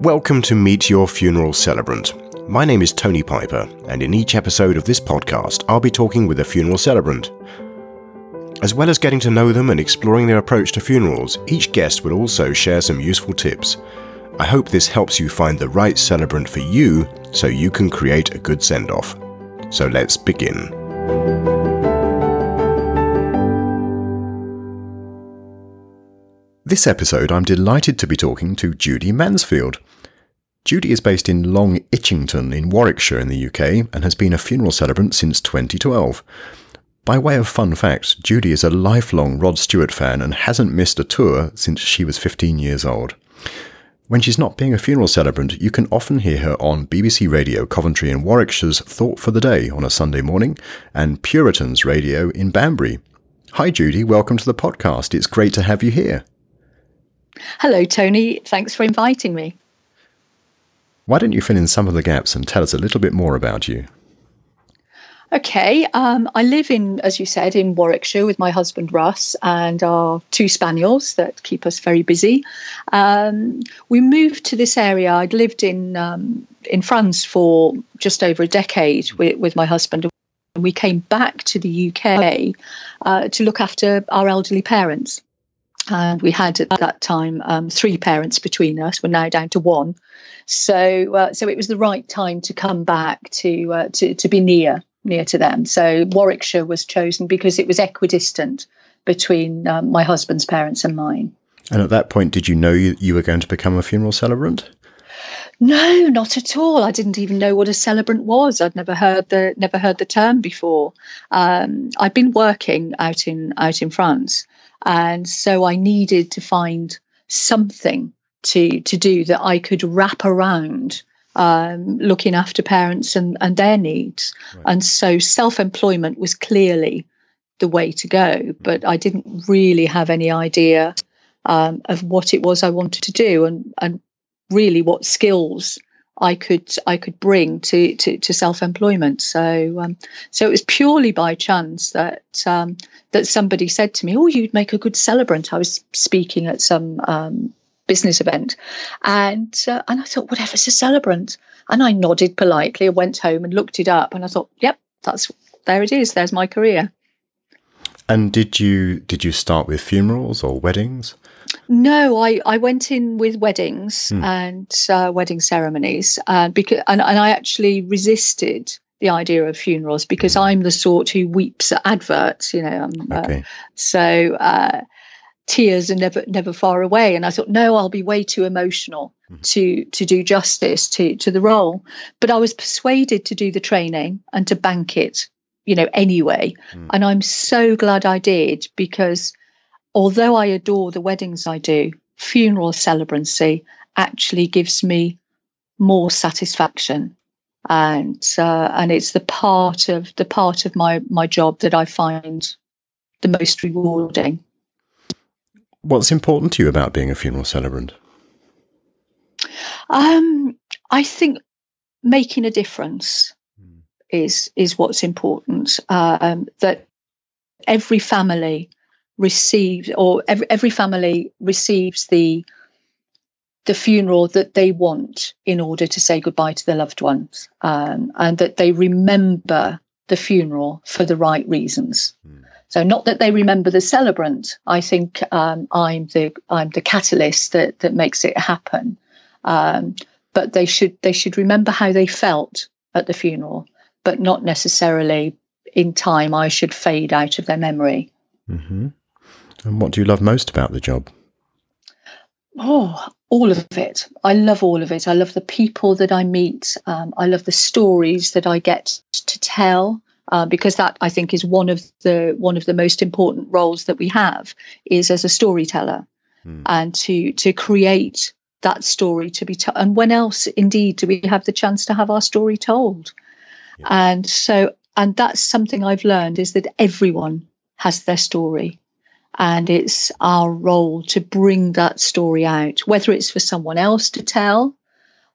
Welcome to Meet Your Funeral Celebrant. My name is Tony Piper, and in each episode of this podcast, I'll be talking with a funeral celebrant. As well as getting to know them and exploring their approach to funerals, each guest will also share some useful tips. I hope this helps you find the right celebrant for you so you can create a good send off. So let's begin. This episode, I'm delighted to be talking to Judy Mansfield. Judy is based in Long Itchington in Warwickshire in the UK and has been a funeral celebrant since 2012. By way of fun fact, Judy is a lifelong Rod Stewart fan and hasn't missed a tour since she was 15 years old. When she's not being a funeral celebrant, you can often hear her on BBC Radio Coventry and Warwickshire's Thought for the Day on a Sunday morning and Puritans Radio in Banbury. Hi, Judy. Welcome to the podcast. It's great to have you here. Hello, Tony. Thanks for inviting me. Why don't you fill in some of the gaps and tell us a little bit more about you? Okay, um, I live in, as you said, in Warwickshire with my husband Russ and our two spaniels that keep us very busy. Um, we moved to this area. I'd lived in um, in France for just over a decade with, with my husband. And we came back to the UK uh, to look after our elderly parents. And we had at that time um, three parents between us. We're now down to one. So, uh, so it was the right time to come back to uh, to to be near near to them. So Warwickshire was chosen because it was equidistant between um, my husband's parents and mine. And at that point, did you know you, you were going to become a funeral celebrant? No, not at all. I didn't even know what a celebrant was. I'd never heard the never heard the term before. Um, I'd been working out in out in France, and so I needed to find something to to do that I could wrap around um, looking after parents and, and their needs. Right. And so self employment was clearly the way to go, but I didn't really have any idea um, of what it was I wanted to do and, and really what skills I could I could bring to to, to self employment. So um, so it was purely by chance that um, that somebody said to me, "Oh, you'd make a good celebrant." I was speaking at some um, business event, and uh, and I thought, whatever's a celebrant, and I nodded politely and went home and looked it up, and I thought, yep, that's there it is. There's my career. And did you did you start with funerals or weddings? No, I, I went in with weddings hmm. and uh, wedding ceremonies, uh, because and, and I actually resisted the idea of funerals because hmm. I'm the sort who weeps at adverts, you know. Um, okay. uh, so uh, tears are never never far away and i thought no i'll be way too emotional mm-hmm. to to do justice to to the role but i was persuaded to do the training and to bank it you know anyway mm. and i'm so glad i did because although i adore the weddings i do funeral celebrancy actually gives me more satisfaction and uh, and it's the part of the part of my my job that i find the most rewarding What's important to you about being a funeral celebrant? Um, I think making a difference mm. is is what's important. Um, that every family receives, or every every family receives the the funeral that they want in order to say goodbye to their loved ones, um, and that they remember the funeral for the right reasons. Mm. So not that they remember the celebrant. I think um, I'm the I'm the catalyst that that makes it happen. Um, but they should they should remember how they felt at the funeral, but not necessarily in time. I should fade out of their memory. Mm-hmm. And what do you love most about the job? Oh, all of it. I love all of it. I love the people that I meet. Um, I love the stories that I get to tell uh, because that I think is one of the one of the most important roles that we have is as a storyteller, mm. and to to create that story to be told. And when else, indeed, do we have the chance to have our story told? Yeah. And so, and that's something I've learned is that everyone has their story. And it's our role to bring that story out, whether it's for someone else to tell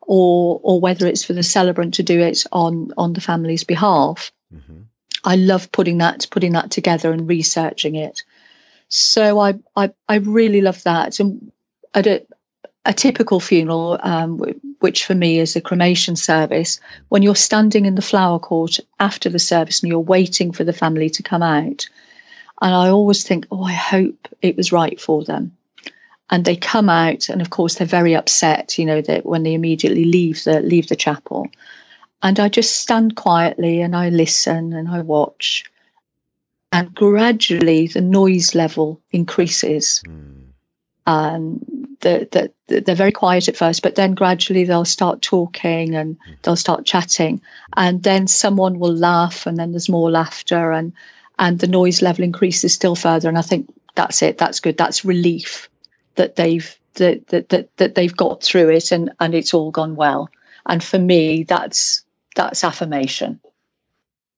or or whether it's for the celebrant to do it on on the family's behalf. Mm-hmm. I love putting that putting that together and researching it. So I I, I really love that. And at a, a typical funeral, um, which for me is a cremation service, when you're standing in the flower court after the service and you're waiting for the family to come out, and I always think, oh, I hope it was right for them. And they come out, and of course they're very upset, you know, that when they immediately leave the leave the chapel. And I just stand quietly and I listen and I watch. And gradually the noise level increases. Mm. Um, the, the, they're very quiet at first, but then gradually they'll start talking and mm. they'll start chatting. And then someone will laugh, and then there's more laughter, and, and the noise level increases still further. And I think that's it. That's good. That's relief that they've that that that, that they've got through it and and it's all gone well. And for me, that's that's affirmation.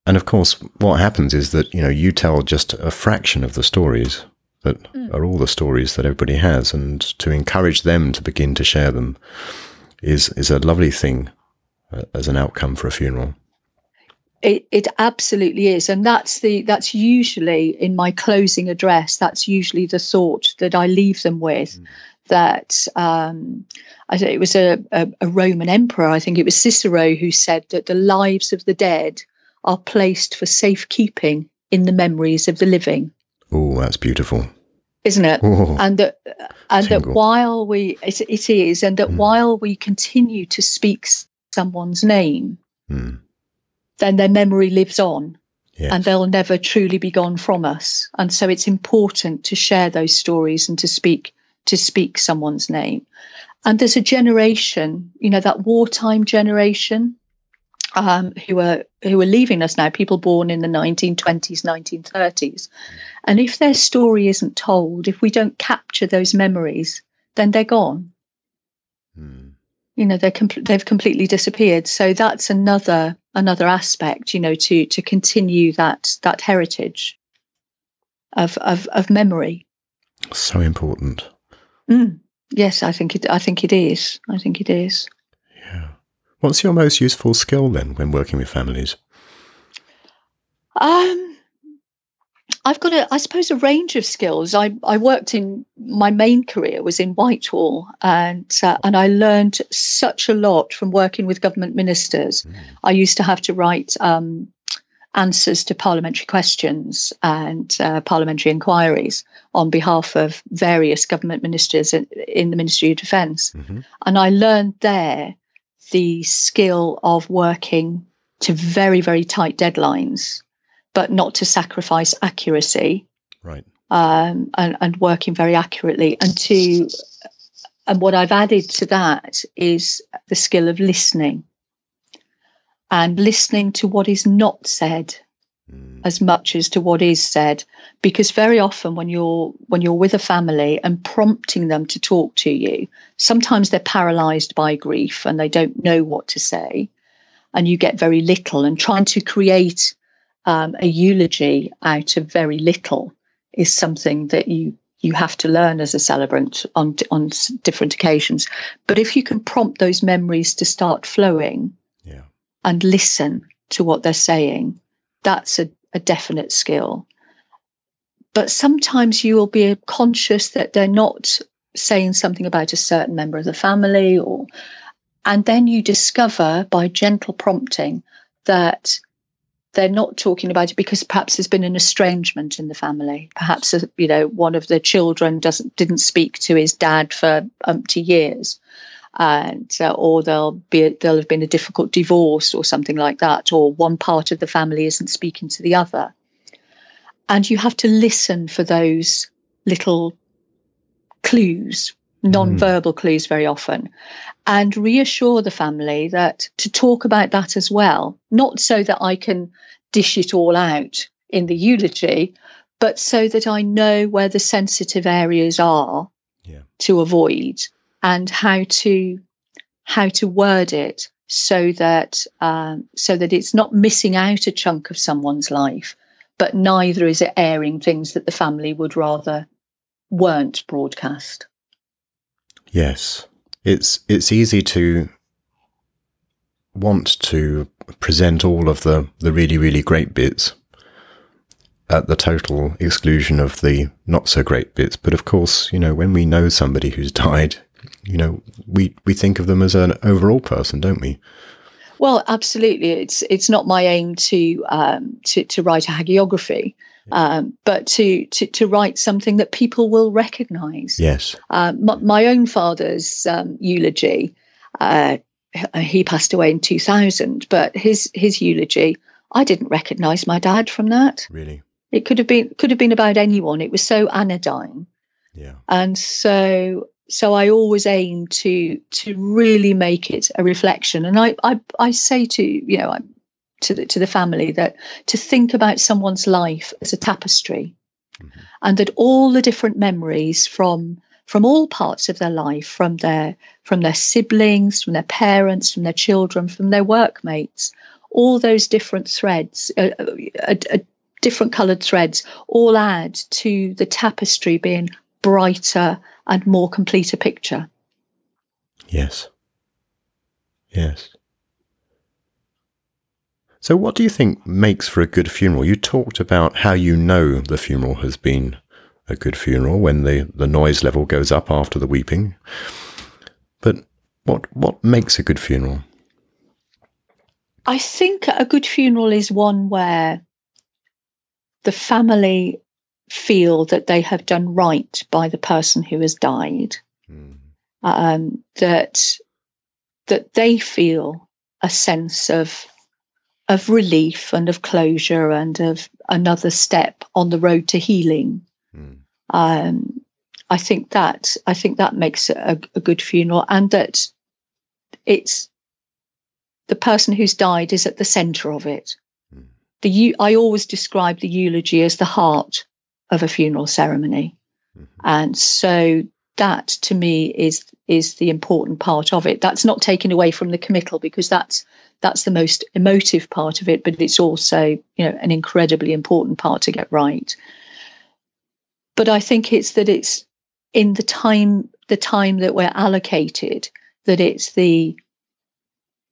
And of course, what happens is that you know you tell just a fraction of the stories that mm. are all the stories that everybody has, and to encourage them to begin to share them is is a lovely thing uh, as an outcome for a funeral. It, it absolutely is, and that's the that's usually in my closing address. That's usually the thought that I leave them with. Mm. That um, I it was a, a, a Roman emperor. I think it was Cicero who said that the lives of the dead are placed for safekeeping in the memories of the living. Oh, that's beautiful, isn't it? Oh, and that and tingle. that while we it, it is, and that mm. while we continue to speak someone's name. Mm then their memory lives on yes. and they'll never truly be gone from us. And so it's important to share those stories and to speak to speak someone's name. And there's a generation, you know, that wartime generation um, who are who are leaving us now, people born in the 1920s, 1930s. And if their story isn't told, if we don't capture those memories, then they're gone. Mm you know they're com- they've completely disappeared so that's another another aspect you know to to continue that that heritage of of, of memory. So important. Mm. yes i think it i think it is. I think it is. Yeah. What's your most useful skill then when working with families? Um I've got a, I suppose, a range of skills. I, I worked in my main career was in Whitehall, and uh, and I learned such a lot from working with government ministers. Mm. I used to have to write um, answers to parliamentary questions and uh, parliamentary inquiries on behalf of various government ministers in, in the Ministry of Defence, mm-hmm. and I learned there the skill of working to very very tight deadlines but not to sacrifice accuracy. Right. Um, and, and working very accurately. And to and what I've added to that is the skill of listening and listening to what is not said mm. as much as to what is said because very often when you're when you're with a family and prompting them to talk to you sometimes they're paralyzed by grief and they don't know what to say and you get very little and trying to create um, a eulogy out of very little is something that you you have to learn as a celebrant on on different occasions. But if you can prompt those memories to start flowing, yeah. and listen to what they're saying, that's a, a definite skill. But sometimes you will be conscious that they're not saying something about a certain member of the family, or and then you discover by gentle prompting that they're not talking about it because perhaps there's been an estrangement in the family. Perhaps uh, you know one of the children doesn't didn't speak to his dad for umpty years, and uh, or there'll be there'll have been a difficult divorce or something like that, or one part of the family isn't speaking to the other, and you have to listen for those little clues non-verbal mm. clues very often and reassure the family that to talk about that as well not so that i can dish it all out in the eulogy but so that i know where the sensitive areas are yeah. to avoid and how to how to word it so that um, so that it's not missing out a chunk of someone's life but neither is it airing things that the family would rather weren't broadcast Yes. It's it's easy to want to present all of the, the really, really great bits at the total exclusion of the not so great bits. But of course, you know, when we know somebody who's died, you know, we, we think of them as an overall person, don't we? Well, absolutely. It's it's not my aim to um, to, to write a hagiography, um, but to, to to write something that people will recognise. Yes. Um, my, my, own father's um, eulogy. Uh, he passed away in 2000, but his his eulogy, I didn't recognise my dad from that. Really. It could have been could have been about anyone. It was so anodyne. Yeah. And so so I always aim to to really make it a reflection. And I I, I say to you know to the to the family that to think about someone's life as a tapestry, mm-hmm. and that all the different memories from from all parts of their life, from their from their siblings, from their parents, from their children, from their workmates, all those different threads, uh, uh, uh, different coloured threads, all add to the tapestry being brighter and more complete a picture. Yes. Yes. So, what do you think makes for a good funeral? You talked about how you know the funeral has been a good funeral when the, the noise level goes up after the weeping. But what what makes a good funeral? I think a good funeral is one where the family feel that they have done right by the person who has died. Mm. Um, that that they feel a sense of of relief and of closure and of another step on the road to healing. Mm. Um, I think that I think that makes a, a, good funeral, and that it's the person who's died is at the centre of it. Mm. The I always describe the eulogy as the heart of a funeral ceremony. Mm-hmm. And so that to me is is the important part of it. That's not taken away from the committal because that's that's the most emotive part of it, but it's also, you know, an incredibly important part to get right. But I think it's that it's in the time the time that we're allocated that it's the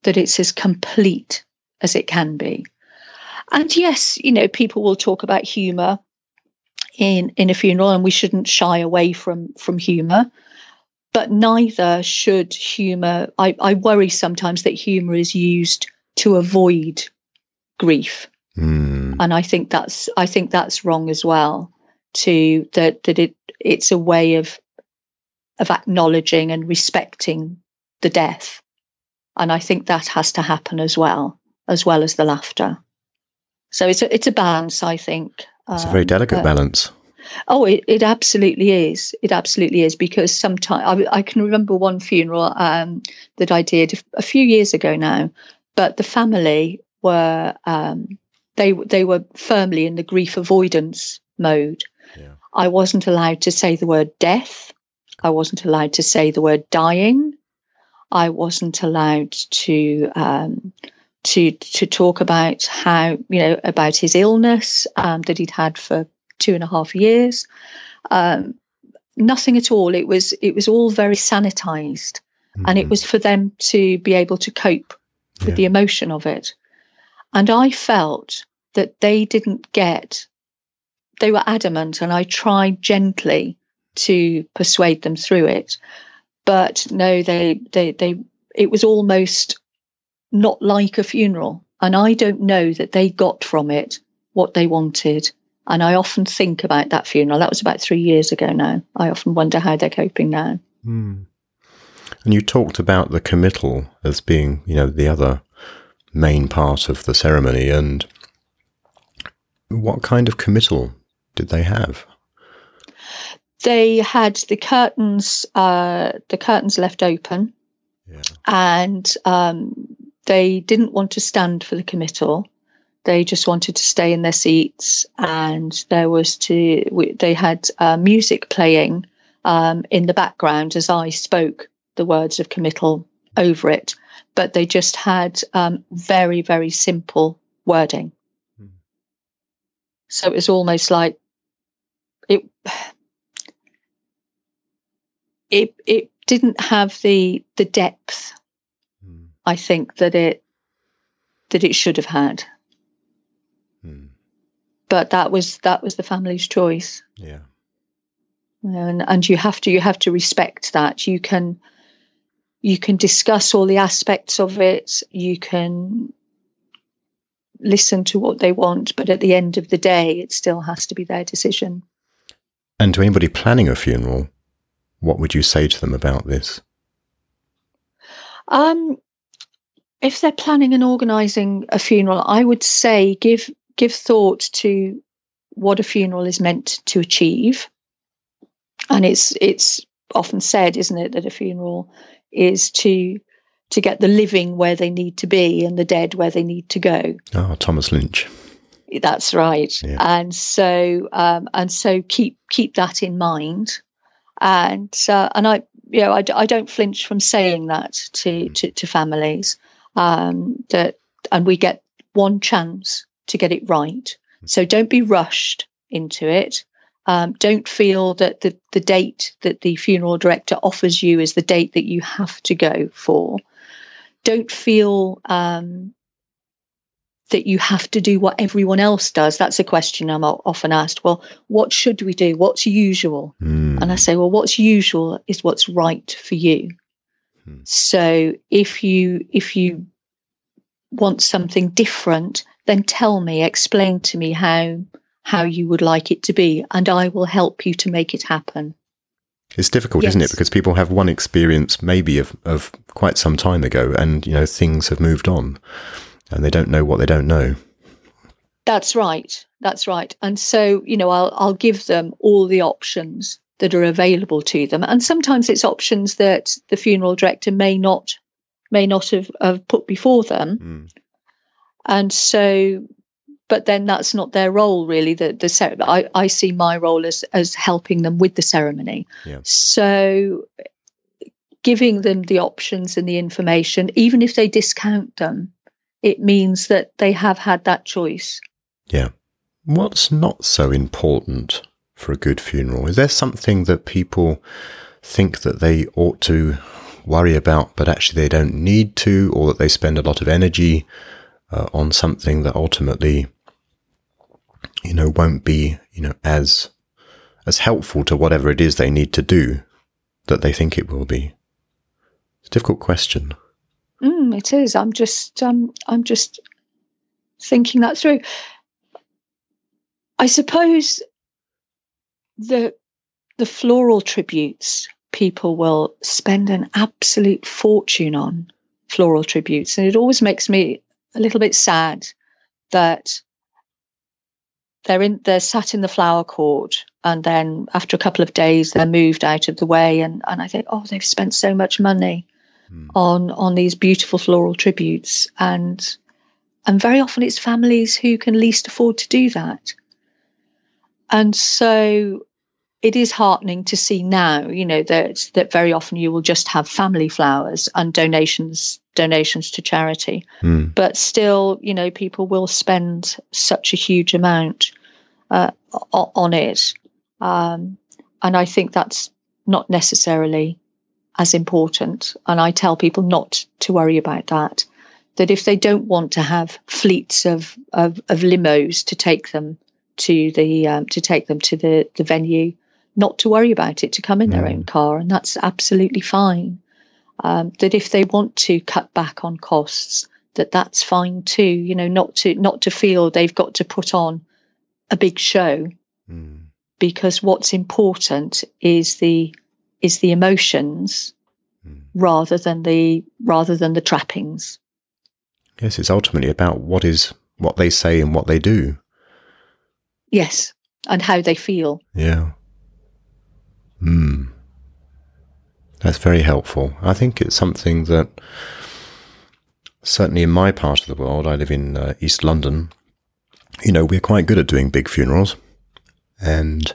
that it's as complete as it can be. And yes, you know, people will talk about humor in in a funeral, and we shouldn't shy away from from humour. But neither should humour. I, I worry sometimes that humour is used to avoid grief, mm. and I think that's I think that's wrong as well. To that that it it's a way of of acknowledging and respecting the death, and I think that has to happen as well, as well as the laughter. So it's a it's a balance, I think. It's a very delicate um, balance. Oh, it, it absolutely is. It absolutely is because sometimes I, I can remember one funeral um, that I did a few years ago now, but the family were um, they they were firmly in the grief avoidance mode. Yeah. I wasn't allowed to say the word death. I wasn't allowed to say the word dying. I wasn't allowed to um, to to talk about how you know about his illness um, that he'd had for two and a half years. Um, nothing at all. It was it was all very sanitized, mm-hmm. and it mm-hmm. was for them to be able to cope with yeah. the emotion of it. And I felt that they didn't get. They were adamant, and I tried gently to persuade them through it, but no, they they they. It was almost not like a funeral. And I don't know that they got from it what they wanted. And I often think about that funeral. That was about three years ago now. I often wonder how they're coping now. Mm. And you talked about the committal as being, you know, the other main part of the ceremony. And what kind of committal did they have? They had the curtains, uh, the curtains left open, yeah. and um, they didn't want to stand for the committal. They just wanted to stay in their seats, and there was to we, they had uh, music playing um, in the background as I spoke the words of committal over it. But they just had um, very very simple wording. Mm. So it was almost like it. It it didn't have the the depth I think that it that it should have had. But that was that was the family's choice. Yeah. And and you have to you have to respect that. You can you can discuss all the aspects of it. You can listen to what they want, but at the end of the day, it still has to be their decision. And to anybody planning a funeral, what would you say to them about this? Um, if they're planning and organising a funeral, I would say give give thought to what a funeral is meant to achieve. And it's it's often said, isn't it, that a funeral is to to get the living where they need to be and the dead where they need to go. Oh, Thomas Lynch. That's right. Yeah. And so um, and so keep keep that in mind. And uh, and I you know I, I don't flinch from saying that to mm. to, to families um, that and we get one chance to get it right. Mm. So don't be rushed into it. Um, don't feel that the, the date that the funeral director offers you is the date that you have to go for. Don't feel um, that you have to do what everyone else does. That's a question I'm often asked. Well, what should we do? What's usual? Mm. And I say, well, what's usual is what's right for you. Mm. So if you if you want something different, then tell me, explain to me how how you would like it to be, and I will help you to make it happen. It's difficult, yes. isn't it? Because people have one experience maybe of, of quite some time ago and, you know, things have moved on and they don't know what they don't know. That's right. That's right. And so, you know, I'll I'll give them all the options that are available to them. And sometimes it's options that the funeral director may not may not have, have put before them. Mm. And so but then that's not their role really. The the I, I see my role as as helping them with the ceremony. Yeah. so giving them the options and the information even if they discount them it means that they have had that choice. Yeah. What's not so important for a good funeral? Is there something that people think that they ought to worry about but actually they don't need to or that they spend a lot of energy uh, on something that ultimately you know, won't be, you know, as as helpful to whatever it is they need to do that they think it will be? It's a difficult question. Mm, it is. I'm just um, I'm just thinking that through. I suppose the the floral tributes people will spend an absolute fortune on floral tributes, and it always makes me a little bit sad that they're in they're sat in the flower court and then after a couple of days they're moved out of the way and and I think oh they've spent so much money mm. on on these beautiful floral tributes and and very often it's families who can least afford to do that and so it is heartening to see now you know that that very often you will just have family flowers and donations donations to charity. Mm. But still, you know, people will spend such a huge amount uh, on it. Um, and I think that's not necessarily as important. And I tell people not to worry about that. That if they don't want to have fleets of, of, of limos to take them to the um, to take them to the, the venue, not to worry about it, to come in mm. their hmm. own car, and that's absolutely fine um, that if they want to cut back on costs, that that's fine too. You know, not to not to feel they've got to put on a big show, mm. because what's important is the is the emotions mm. rather than the rather than the trappings. Yes, it's ultimately about what is what they say and what they do. Yes, and how they feel. Yeah. Hmm. That's very helpful. I think it's something that certainly in my part of the world, I live in uh, East London, you know, we're quite good at doing big funerals and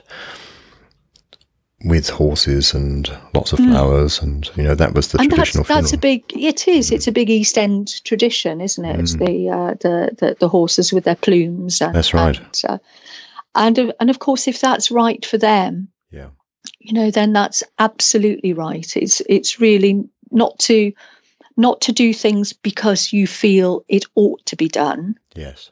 with horses and lots of hmm. flowers, mm. and you know that was the and traditional. That's, that's a big. It is. It's a big East End tradition, isn't it? Mm. The, uh, the, the the horses with their plumes. And, that's right. And, uh, and and of course, if that's right for them, yeah, you know, then that's absolutely right. It's it's really not to not to do things because you feel it ought to be done. Yes.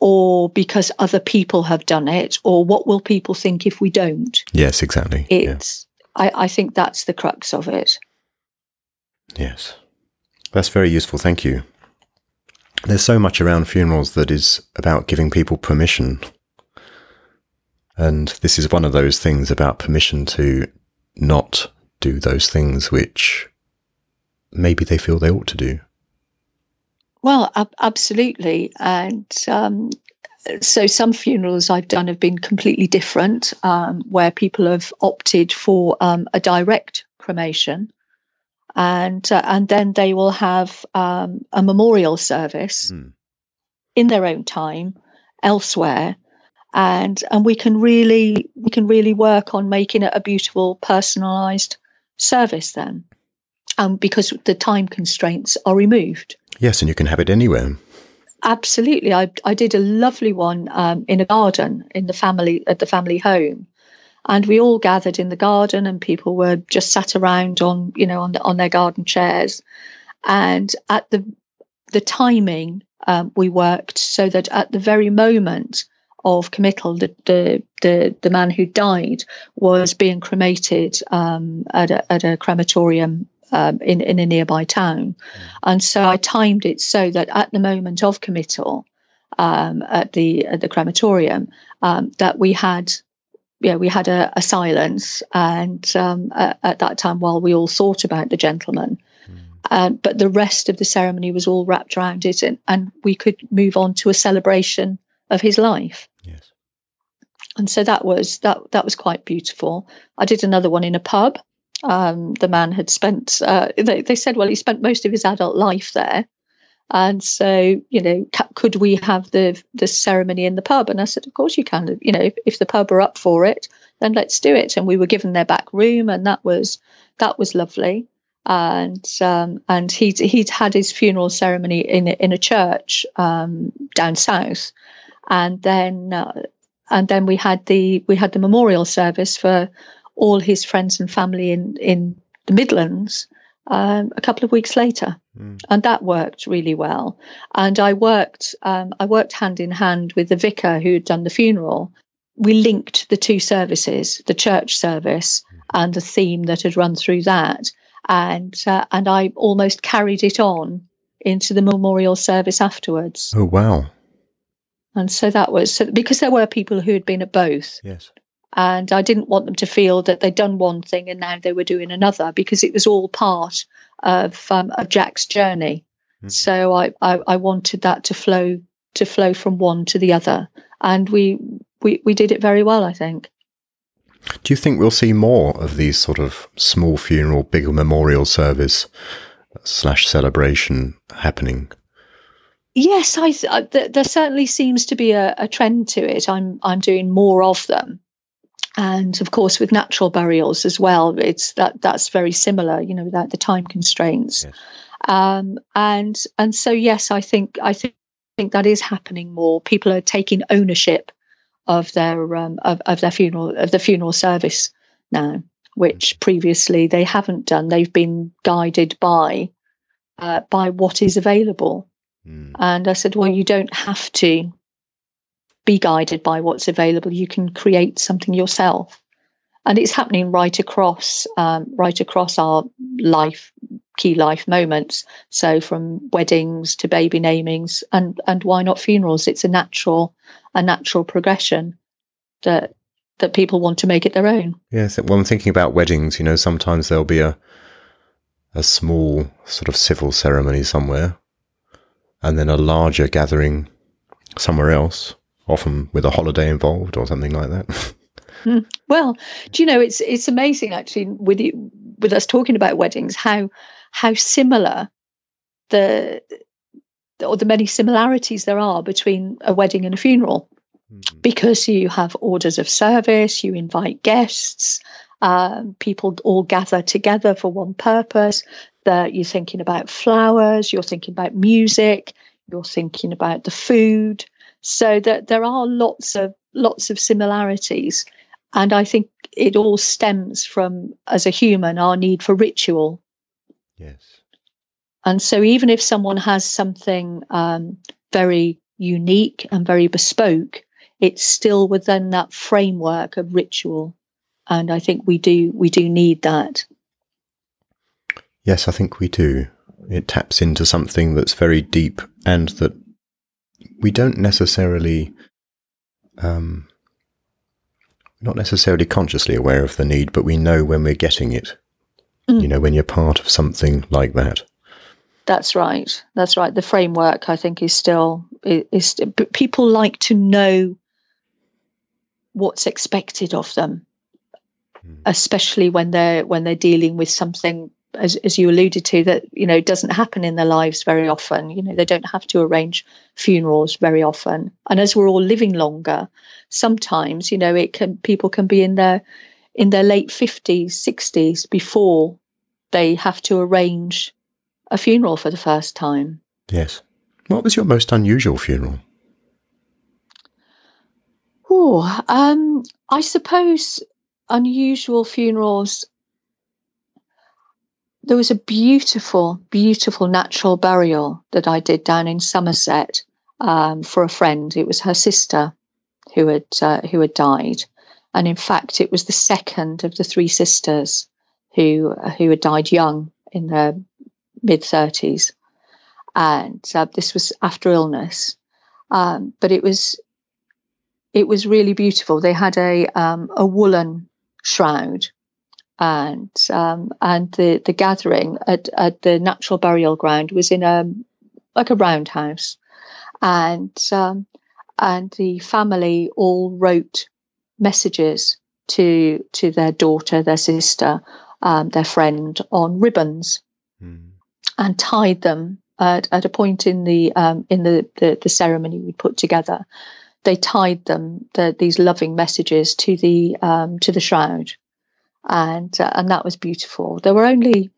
Or because other people have done it, or what will people think if we don't? Yes, exactly. It's yeah. I, I think that's the crux of it. Yes. That's very useful. Thank you. There's so much around funerals that is about giving people permission. And this is one of those things about permission to not do those things which maybe they feel they ought to do. Well, ab- absolutely. And um, so some funerals I've done have been completely different, um, where people have opted for um, a direct cremation. And uh, and then they will have um, a memorial service mm. in their own time elsewhere, and and we can really we can really work on making it a beautiful personalised service then, um, because the time constraints are removed. Yes, and you can have it anywhere. Absolutely, I I did a lovely one um, in a garden in the family at the family home, and we all gathered in the garden, and people were just sat around on you know on the, on their garden chairs, and at the the timing um, we worked so that at the very moment of committal, the the the, the man who died was being cremated um, at a at a crematorium um, in, in a nearby town. Mm. And so I timed it so that at the moment of committal um, at the at the crematorium, um, that we had yeah, we had a, a silence, and um, at, at, that time, while we all thought about the gentleman, uh, but the rest of the ceremony was all wrapped around it, and, and we could move on to a celebration of his life. Yes, and so that was that that was quite beautiful. I did another one in a pub, um, the man had spent, uh, they, they, said, well, he spent most of his adult life there. And so, you know, could we have the the ceremony in the pub? And I said, of course you can. You know, if, if the pub are up for it, then let's do it. And we were given their back room, and that was that was lovely. And um, and he'd he'd had his funeral ceremony in in a church um, down south, and then uh, and then we had the we had the memorial service for all his friends and family in in the Midlands um, a couple of weeks later, mm. and that worked really well. And I worked um, I worked hand in hand with the vicar who had done the funeral. We linked the two services, the church service mm. and the theme that had run through that, and uh, and I almost carried it on into the memorial service afterwards. Oh wow! And so that was so because there were people who had been at both. Yes and I didn't want them to feel that they'd done one thing and now they were doing another because it was all part of um, of Jack's journey. Mm. So I, I, I wanted that to flow to flow from one to the other, and we we we did it very well, I think. Do you think we'll see more of these sort of small funeral, bigger memorial service slash celebration happening? Yes, I, I th- there certainly seems to be a, a trend to it. I'm I'm doing more of them and of course with natural burials as well it's that that's very similar you know without the time constraints yes. um, and and so yes i think i think, think that is happening more people are taking ownership of their um, of, of their funeral of the funeral service now which mm. previously they haven't done they've been guided by uh, by what is available mm. and i said well you don't have to be guided by what's available. You can create something yourself, and it's happening right across um, right across our life key life moments. So from weddings to baby namings, and and why not funerals? It's a natural a natural progression that that people want to make it their own. Yes, well, I'm thinking about weddings. You know, sometimes there'll be a a small sort of civil ceremony somewhere, and then a larger gathering somewhere else often with a holiday involved or something like that. Hmm. Well, do you know it's it's amazing actually with you, with us talking about weddings how how similar the or the many similarities there are between a wedding and a funeral mm-hmm. because you have orders of service, you invite guests, um, people all gather together for one purpose. That you're thinking about flowers, you're thinking about music, you're thinking about the food, so that there are lots of lots of similarities. And I think it all stems from, as a human, our need for ritual. Yes. And so, even if someone has something um, very unique and very bespoke, it's still within that framework of ritual. And I think we do we do need that. Yes, I think we do. It taps into something that's very deep and that we don't necessarily, um, not necessarily consciously aware of the need, but we know when we're getting it. Mm. You know, when you're part of something like that. That's right. That's right. The framework, I think, is still is. But people like to know what's expected of them, mm. especially when they're when they're dealing with something as, as you alluded to, that you know doesn't happen in their lives very often. You know, they don't have to arrange funerals very often. And as we're all living longer, sometimes you know it can people can be in their in their late fifties, sixties before they have to arrange a funeral for the first time. Yes. What was your most unusual funeral? Oh, um, I suppose unusual funerals there was a beautiful, beautiful natural burial that I did down in Somerset um, for a friend. It was her sister who had uh, who had died, and in fact, it was the second of the three sisters who who had died young in their mid thirties, and uh, this was after illness. Um, but it was it was really beautiful. They had a um, a woolen shroud and um, and the the gathering at, at the natural burial ground was in a like a roundhouse, and um, and the family all wrote messages to to their daughter, their sister, um, their friend on ribbons, mm. and tied them at, at a point in the um, in the, the, the ceremony we put together. They tied them the, these loving messages to the um, to the shroud and uh, and that was beautiful. There were only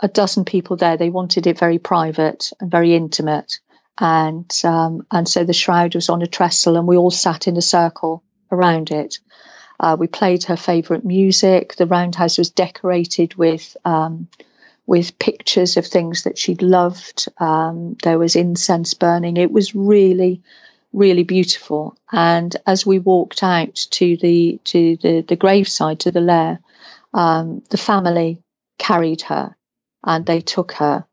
a dozen people there. They wanted it very private and very intimate, and um, and so the shroud was on a trestle, and we all sat in a circle around it. Uh, we played her favourite music. The roundhouse was decorated with um, with pictures of things that she'd loved. Um, there was incense burning. It was really really beautiful. And as we walked out to the to the the graveside to the lair, um, the family carried her and they took her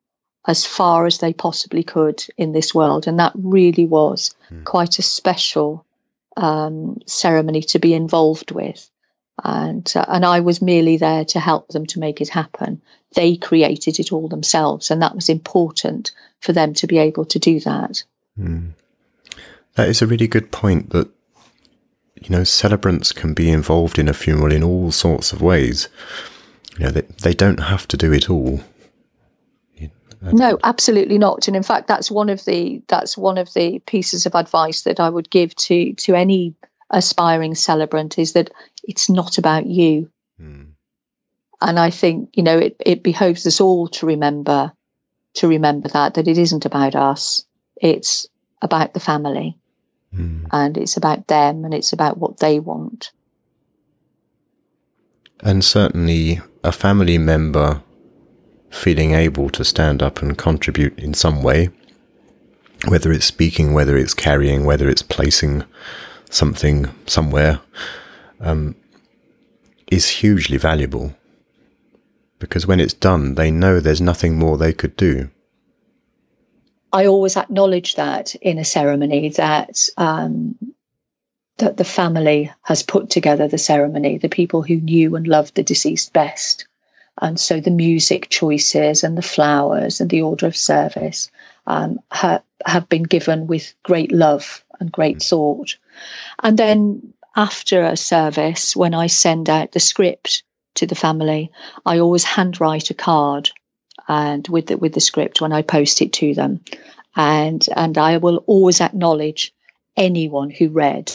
as far as they possibly could in this world, and that really was mm. quite a special um, ceremony to be involved with. And uh, and I was merely there to help them to make it happen. They created it all themselves, and that was important for them to be able to do that. Mm. That is a really good point that, you know, celebrants can be involved in a funeral in all sorts of ways. You know, they, they don't have to do it all. No, absolutely not. And in fact, that's one of the that's one of the pieces of advice that I would give to to any aspiring celebrant is that it's not about you. Mm. And I think you know it it behoves us all to remember to remember that that it isn't about us. It's about the family. Mm. And it's about them and it's about what they want. And certainly a family member feeling able to stand up and contribute in some way, whether it's speaking, whether it's carrying, whether it's placing something somewhere, um, is hugely valuable. Because when it's done, they know there's nothing more they could do. I always acknowledge that in a ceremony that um, that the family has put together the ceremony, the people who knew and loved the deceased best. And so the music choices and the flowers and the order of service um, ha- have been given with great love and great mm. thought. And then after a service, when I send out the script to the family, I always handwrite a card and with the, with the script when I post it to them, and and I will always acknowledge anyone who read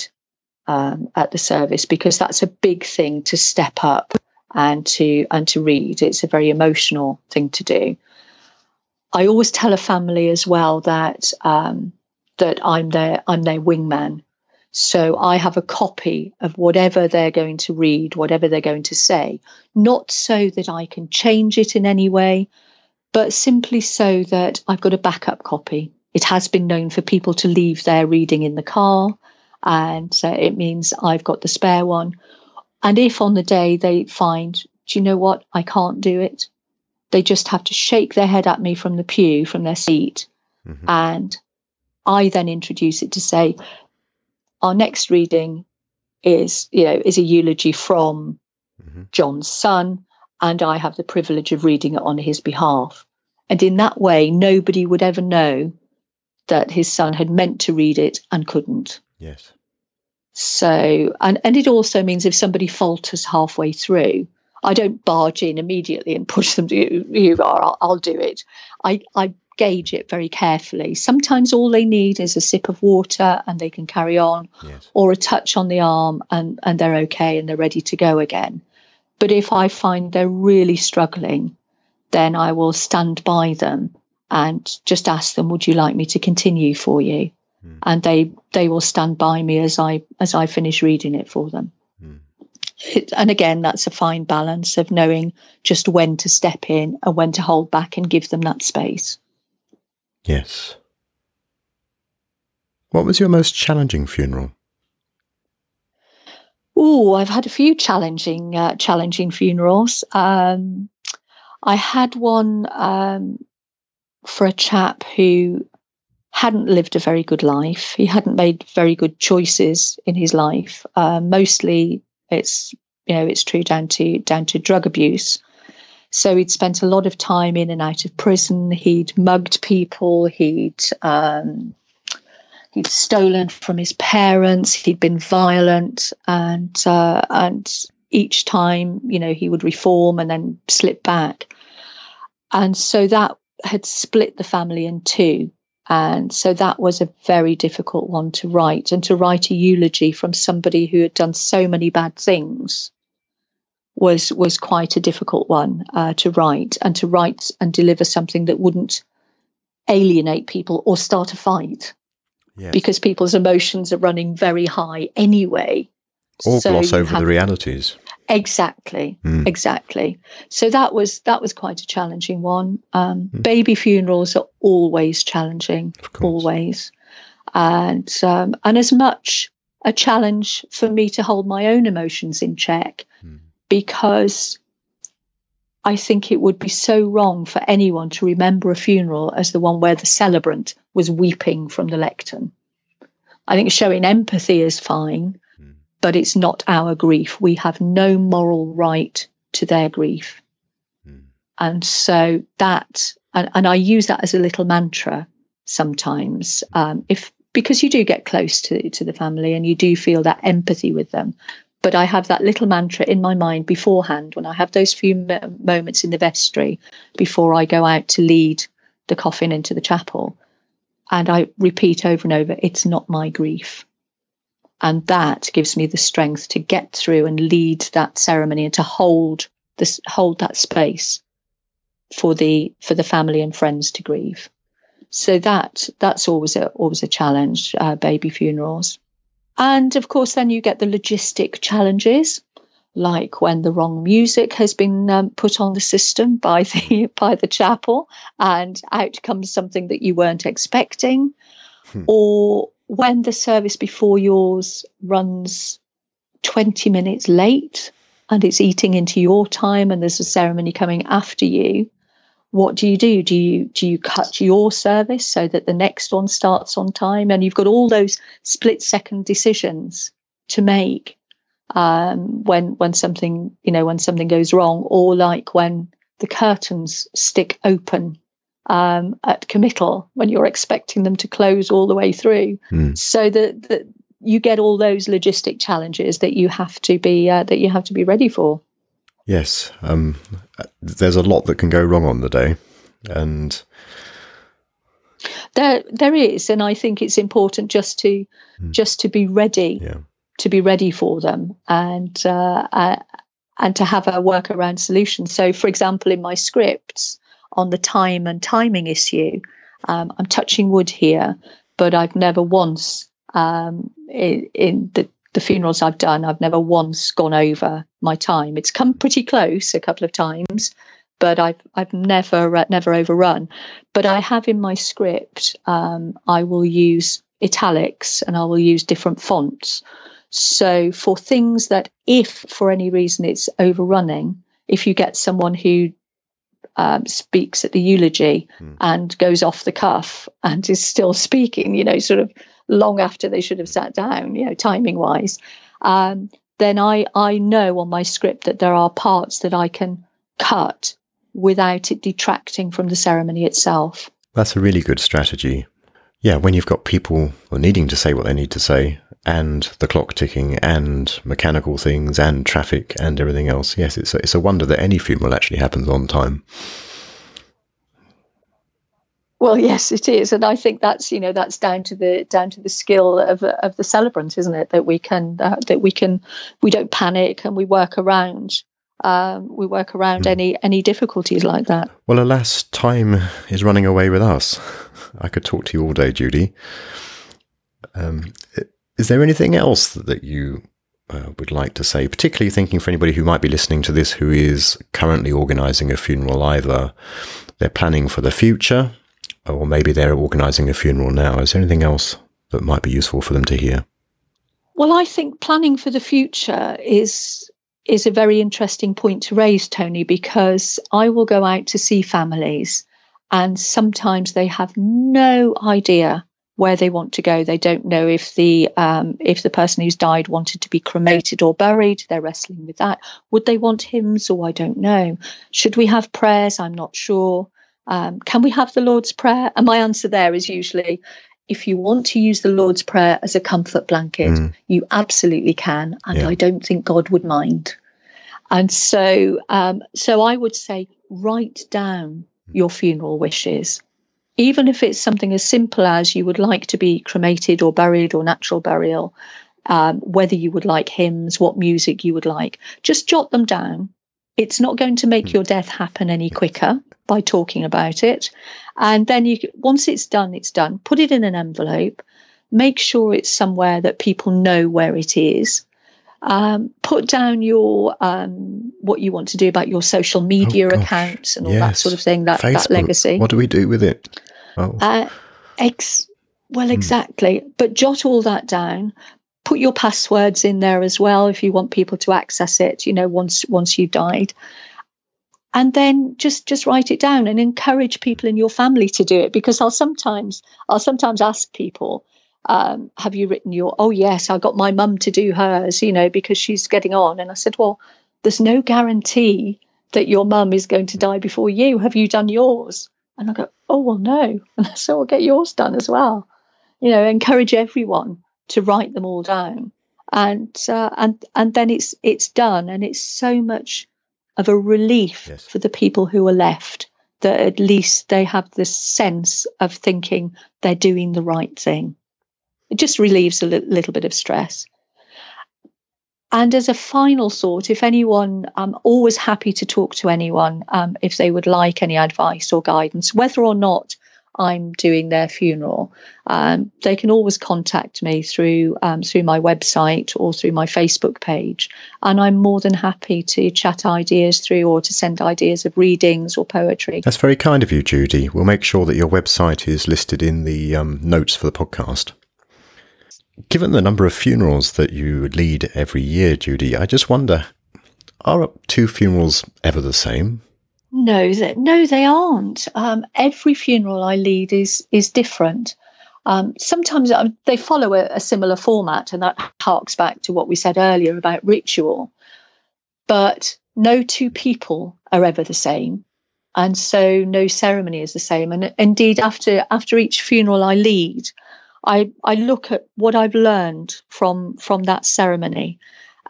um, at the service because that's a big thing to step up and to and to read. It's a very emotional thing to do. I always tell a family as well that um, that I'm their I'm their wingman. So I have a copy of whatever they're going to read, whatever they're going to say, not so that I can change it in any way, but simply so that I've got a backup copy. It has been known for people to leave their reading in the car, and so it means I've got the spare one. And if on the day they find, do you know what, I can't do it, they just have to shake their head at me from the pew, from their seat. Mm-hmm. And I then introduce it to say, our next reading is, you know, is a eulogy from mm-hmm. John's son, and I have the privilege of reading it on his behalf. And in that way, nobody would ever know that his son had meant to read it and couldn't. Yes. So, and, and it also means if somebody falters halfway through, I don't barge in immediately and push them to you, you are, I'll, I'll do it. I, I gauge it very carefully. Sometimes all they need is a sip of water and they can carry on, yes. or a touch on the arm and, and they're okay and they're ready to go again. But if I find they're really struggling, then I will stand by them and just ask them, "Would you like me to continue for you?" Mm. And they they will stand by me as I as I finish reading it for them. Mm. It, and again, that's a fine balance of knowing just when to step in and when to hold back and give them that space. Yes. What was your most challenging funeral? Oh, I've had a few challenging, uh, challenging funerals. Um, I had one um, for a chap who hadn't lived a very good life. He hadn't made very good choices in his life. Uh, mostly, it's you know it's true down to down to drug abuse. So he'd spent a lot of time in and out of prison. He'd mugged people. He'd um, he'd stolen from his parents. He'd been violent, and uh, and each time, you know, he would reform and then slip back. And so that had split the family in two. And so that was a very difficult one to write. And to write a eulogy from somebody who had done so many bad things was was quite a difficult one uh, to write. And to write and deliver something that wouldn't alienate people or start a fight yes. because people's emotions are running very high anyway. Or so gloss over have, the realities. Exactly, mm. exactly. So that was that was quite a challenging one. Um, mm. Baby funerals are always challenging, always, and um, and as much a challenge for me to hold my own emotions in check mm. because I think it would be so wrong for anyone to remember a funeral as the one where the celebrant was weeping from the lectern. I think showing empathy is fine. But it's not our grief. We have no moral right to their grief. Mm. And so that, and, and, I use that as a little mantra sometimes. Um, if because you do get close to, to the family and you do feel that empathy with them, but I have that little mantra in my mind beforehand when I have those few moments in the vestry before I go out to lead the coffin into the chapel. And I repeat over and over, it's not my grief. And that gives me the strength to get through and lead that ceremony and to hold this, hold that space for the, for the family and friends to grieve. So that, that's always a, always a challenge, uh, baby funerals. And of course, then you get the logistic challenges, like when the wrong music has been um, put on the system by the by the chapel, and out comes something that you weren't expecting, hmm. or when the service before yours runs twenty minutes late and it's eating into your time, and there's a ceremony coming after you what do you do? Do you do you cut your service so that the next one starts on time? And you've got all those split second decisions to make um, when when something you know when something goes wrong, or like when the curtains stick open um, at committal when you're expecting them to close all the way through. Mm. So that, that you get all those logistic challenges that you have to be uh, that you have to be ready for. Yes, um, there's a lot that can go wrong on the day, and there there is, and I think it's important just to mm. just to be ready, yeah. to be ready for them, and uh, uh, and to have a workaround solution. So, for example, in my scripts on the time and timing issue, um, I'm touching wood here, but I've never once um, in, in the the funerals I've done, I've never once gone over my time. It's come pretty close a couple of times, but I've I've never uh, never overrun. But I have in my script, um, I will use italics and I will use different fonts. So for things that, if for any reason it's overrunning, if you get someone who um, speaks at the eulogy mm. and goes off the cuff and is still speaking, you know, sort of long after they should have sat down, you know, timing wise, um, then I, I know on my script that there are parts that I can cut without it detracting from the ceremony itself. That's a really good strategy. Yeah, when you've got people needing to say what they need to say, and the clock ticking, and mechanical things, and traffic, and everything else. Yes, it's a, it's a wonder that any funeral actually happens on time. Well, yes, it is, and I think that's you know that's down to the down to the skill of of the celebrant, isn't it? That we can uh, that we can we don't panic and we work around um, we work around mm. any any difficulties like that. Well, alas, time is running away with us. I could talk to you all day, Judy. Um, is there anything else that you uh, would like to say, particularly thinking for anybody who might be listening to this who is currently organising a funeral, either they're planning for the future or maybe they're organising a funeral now. Is there anything else that might be useful for them to hear? Well, I think planning for the future is is a very interesting point to raise, Tony, because I will go out to see families and sometimes they have no idea where they want to go. They don't know if the um, if the person who's died wanted to be cremated or buried. They're wrestling with that. Would they want hymns? Or I don't know. Should we have prayers? I'm not sure. Um, can we have the Lord's Prayer? And my answer there is usually, if you want to use the Lord's Prayer as a comfort blanket, mm. you absolutely can, and yeah. I don't think God would mind. And so, um, so I would say, write down your funeral wishes, even if it's something as simple as you would like to be cremated or buried or natural burial. Um, whether you would like hymns, what music you would like, just jot them down. It's not going to make mm. your death happen any quicker by talking about it. And then you, once it's done, it's done. Put it in an envelope. Make sure it's somewhere that people know where it is. Um, put down your um, what you want to do about your social media oh, accounts and all yes. that sort of thing. That Facebook. that legacy. What do we do with it? Oh. Uh, ex- well, hmm. exactly. But jot all that down. Put your passwords in there as well if you want people to access it. You know, once once you've died and then just just write it down and encourage people in your family to do it because i'll sometimes i'll sometimes ask people um, have you written your oh yes i got my mum to do hers you know because she's getting on. And i said well there's no guarantee that your mum is going to die before you. Have you done yours? And i go oh well no. So i'll get yours done as well. You know encourage everyone to write them all down. And uh, and and then it's it's done. And it's so much of a relief yes. for the people who are left that at least they have this sense of thinking they're doing the right thing. It just relieves a li- little bit of stress. And as a final thought, if anyone, I'm always happy to talk to anyone um, if they would like any advice or guidance, whether or not I'm doing their funeral, um, they can always contact me through um, through my website or through my Facebook page, and I'm more than happy to chat ideas through or to send ideas of readings or poetry. That's very kind of you, Judy. We'll make sure that your website is listed in the um, notes for the podcast. Given the number of funerals that you lead every year, Judy, I just wonder are two funerals ever the same? No, no, they aren't. Um, every funeral I lead is is different. Um, sometimes um, they follow a, a, similar format, and that harks back to what we said earlier about ritual. But no two people are ever the same, and so no ceremony is the same. And indeed, after after each funeral I lead, I I look at what I've learned from from that ceremony,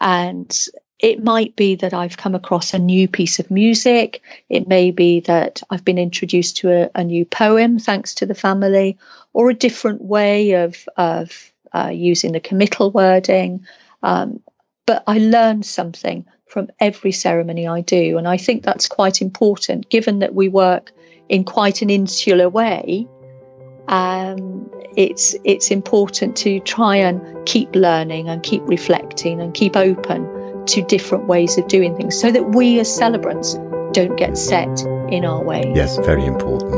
and it might be that I've come across a new piece of music. It may be that I've been introduced to a, a new poem thanks to the family, or a different way of, of uh, using the committal wording. Um, but I learn something from every ceremony I do. And I think that's quite important, given that we work in quite an insular way. Um, it's it's important to try and keep learning and keep reflecting and keep open to different ways of doing things so that we as celebrants don't get set in our ways. Yes, very important.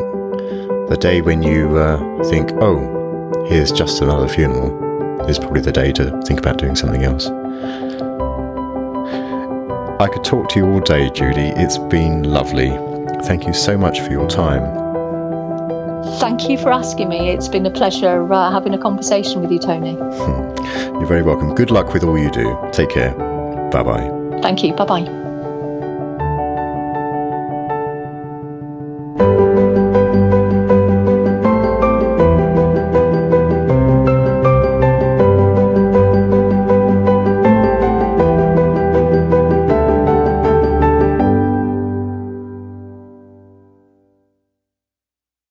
The day when you uh, think, oh, here's just another funeral, is probably the day to think about doing something else. I could talk to you all day, Judy. It's been lovely. Thank you so much for your time. Thank you for asking me. It's been a pleasure uh, having a conversation with you, Tony. You're very welcome. Good luck with all you do. Take care. Bye bye. Thank you. Bye bye.